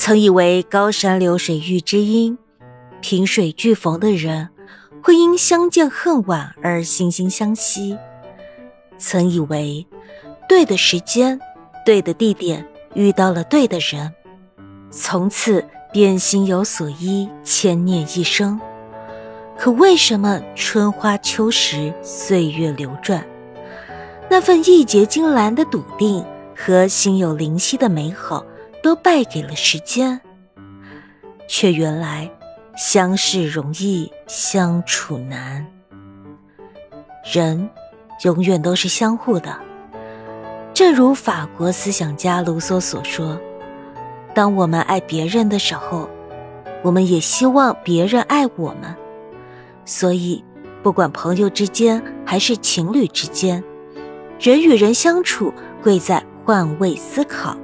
曾以为高山流水遇知音，萍水俱逢的人会因相见恨晚而惺惺相惜。曾以为对的时间、对的地点遇到了对的人，从此便心有所依，牵念一生。可为什么春花秋实，岁月流转，那份义结金兰的笃定和心有灵犀的美好，都败给了时间？却原来相识容易相处难。人永远都是相互的，正如法国思想家卢梭所说：“当我们爱别人的时候，我们也希望别人爱我们。”所以，不管朋友之间还是情侣之间，人与人相处贵在换位思考。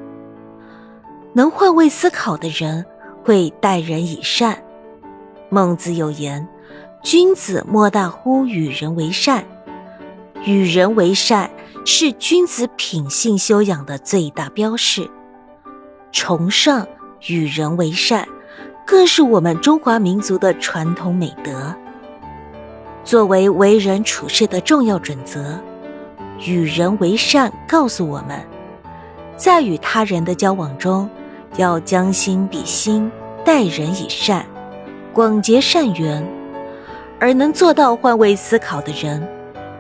能换位思考的人会待人以善。孟子有言：“君子莫大乎与人为善。”与人为善是君子品性修养的最大标示。崇尚与人为善，更是我们中华民族的传统美德。作为为人处事的重要准则，与人为善告诉我们，在与他人的交往中，要将心比心，待人以善，广结善缘。而能做到换位思考的人，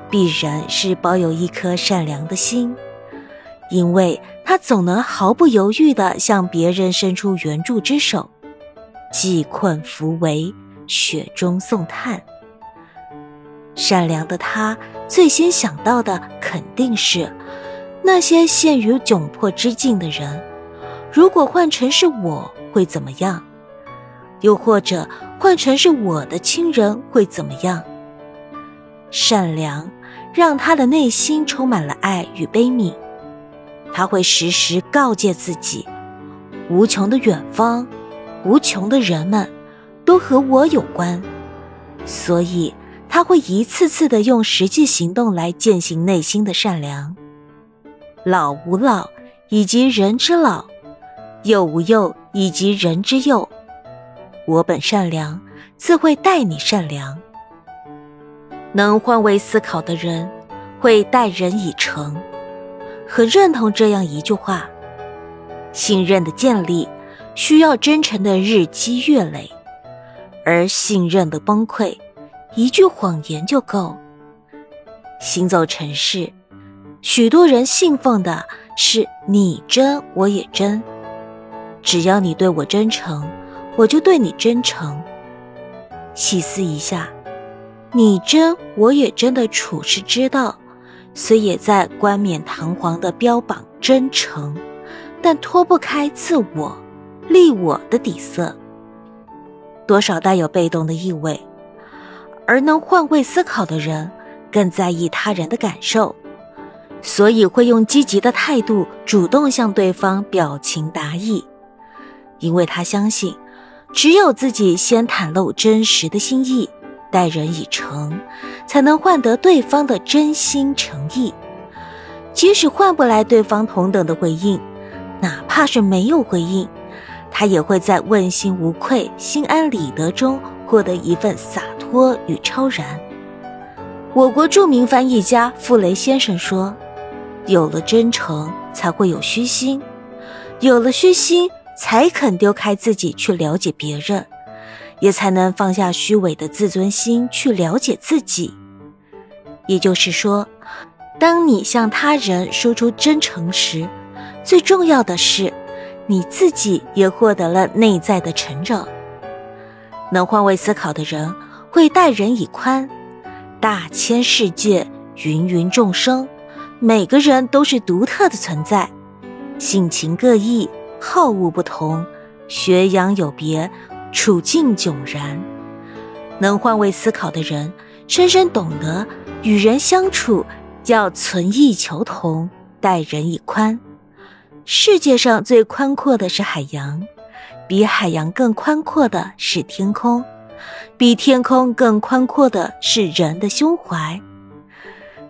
必然是保有一颗善良的心，因为他总能毫不犹豫地向别人伸出援助之手，济困扶危，雪中送炭。善良的他，最先想到的肯定是那些陷于窘迫之境的人。如果换成是我，会怎么样？又或者换成是我的亲人，会怎么样？善良让他的内心充满了爱与悲悯。他会时时告诫自己：无穷的远方，无穷的人们，都和我有关。所以。他会一次次的用实际行动来践行内心的善良。老吾老以及人之老，幼吾幼以及人之幼。我本善良，自会待你善良。能换位思考的人，会待人以诚。很认同这样一句话：信任的建立需要真诚的日积月累，而信任的崩溃。一句谎言就够。行走城市，许多人信奉的是“你真我也真”，只要你对我真诚，我就对你真诚。细思一下，“你真我也真”的处世之道，虽也在冠冕堂皇的标榜真诚，但脱不开自我、利我的底色，多少带有被动的意味。而能换位思考的人，更在意他人的感受，所以会用积极的态度主动向对方表情达意，因为他相信，只有自己先袒露真实的心意，待人以诚，才能换得对方的真心诚意。即使换不来对方同等的回应，哪怕是没有回应，他也会在问心无愧、心安理得中获得一份洒。脱与超然。我国著名翻译家傅雷先生说：“有了真诚，才会有虚心；有了虚心，才肯丢开自己去了解别人，也才能放下虚伪的自尊心去了解自己。”也就是说，当你向他人说出真诚时，最重要的是，你自己也获得了内在的成长。能换位思考的人。会待人以宽，大千世界，芸芸众生，每个人都是独特的存在，性情各异，好恶不同，学养有别，处境迥然。能换位思考的人，深深懂得与人相处要存异求同，待人以宽。世界上最宽阔的是海洋，比海洋更宽阔的是天空。比天空更宽阔的是人的胸怀。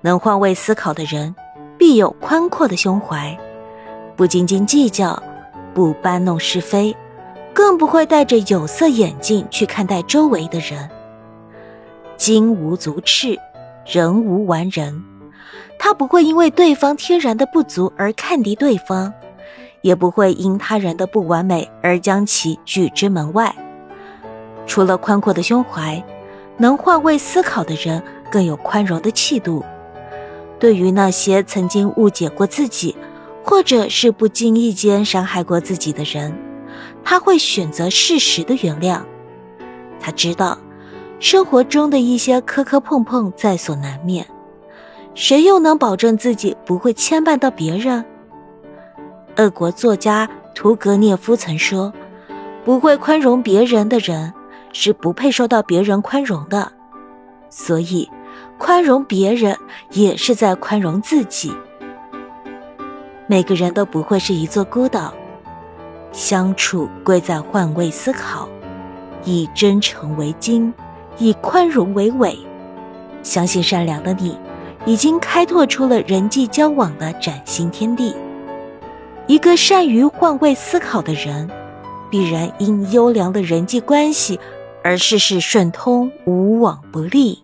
能换位思考的人，必有宽阔的胸怀，不斤斤计较，不搬弄是非，更不会戴着有色眼镜去看待周围的人。金无足赤，人无完人。他不会因为对方天然的不足而看低对方，也不会因他人的不完美而将其拒之门外。除了宽阔的胸怀，能换位思考的人更有宽容的气度。对于那些曾经误解过自己，或者是不经意间伤害过自己的人，他会选择适时的原谅。他知道，生活中的一些磕磕碰碰在所难免，谁又能保证自己不会牵绊到别人？俄国作家屠格涅夫曾说：“不会宽容别人的人，是不配受到别人宽容的。”所以。宽容别人，也是在宽容自己。每个人都不会是一座孤岛，相处贵在换位思考，以真诚为襟，以宽容为尾。相信善良的你，已经开拓出了人际交往的崭新天地。一个善于换位思考的人，必然因优良的人际关系而事事顺通，无往不利。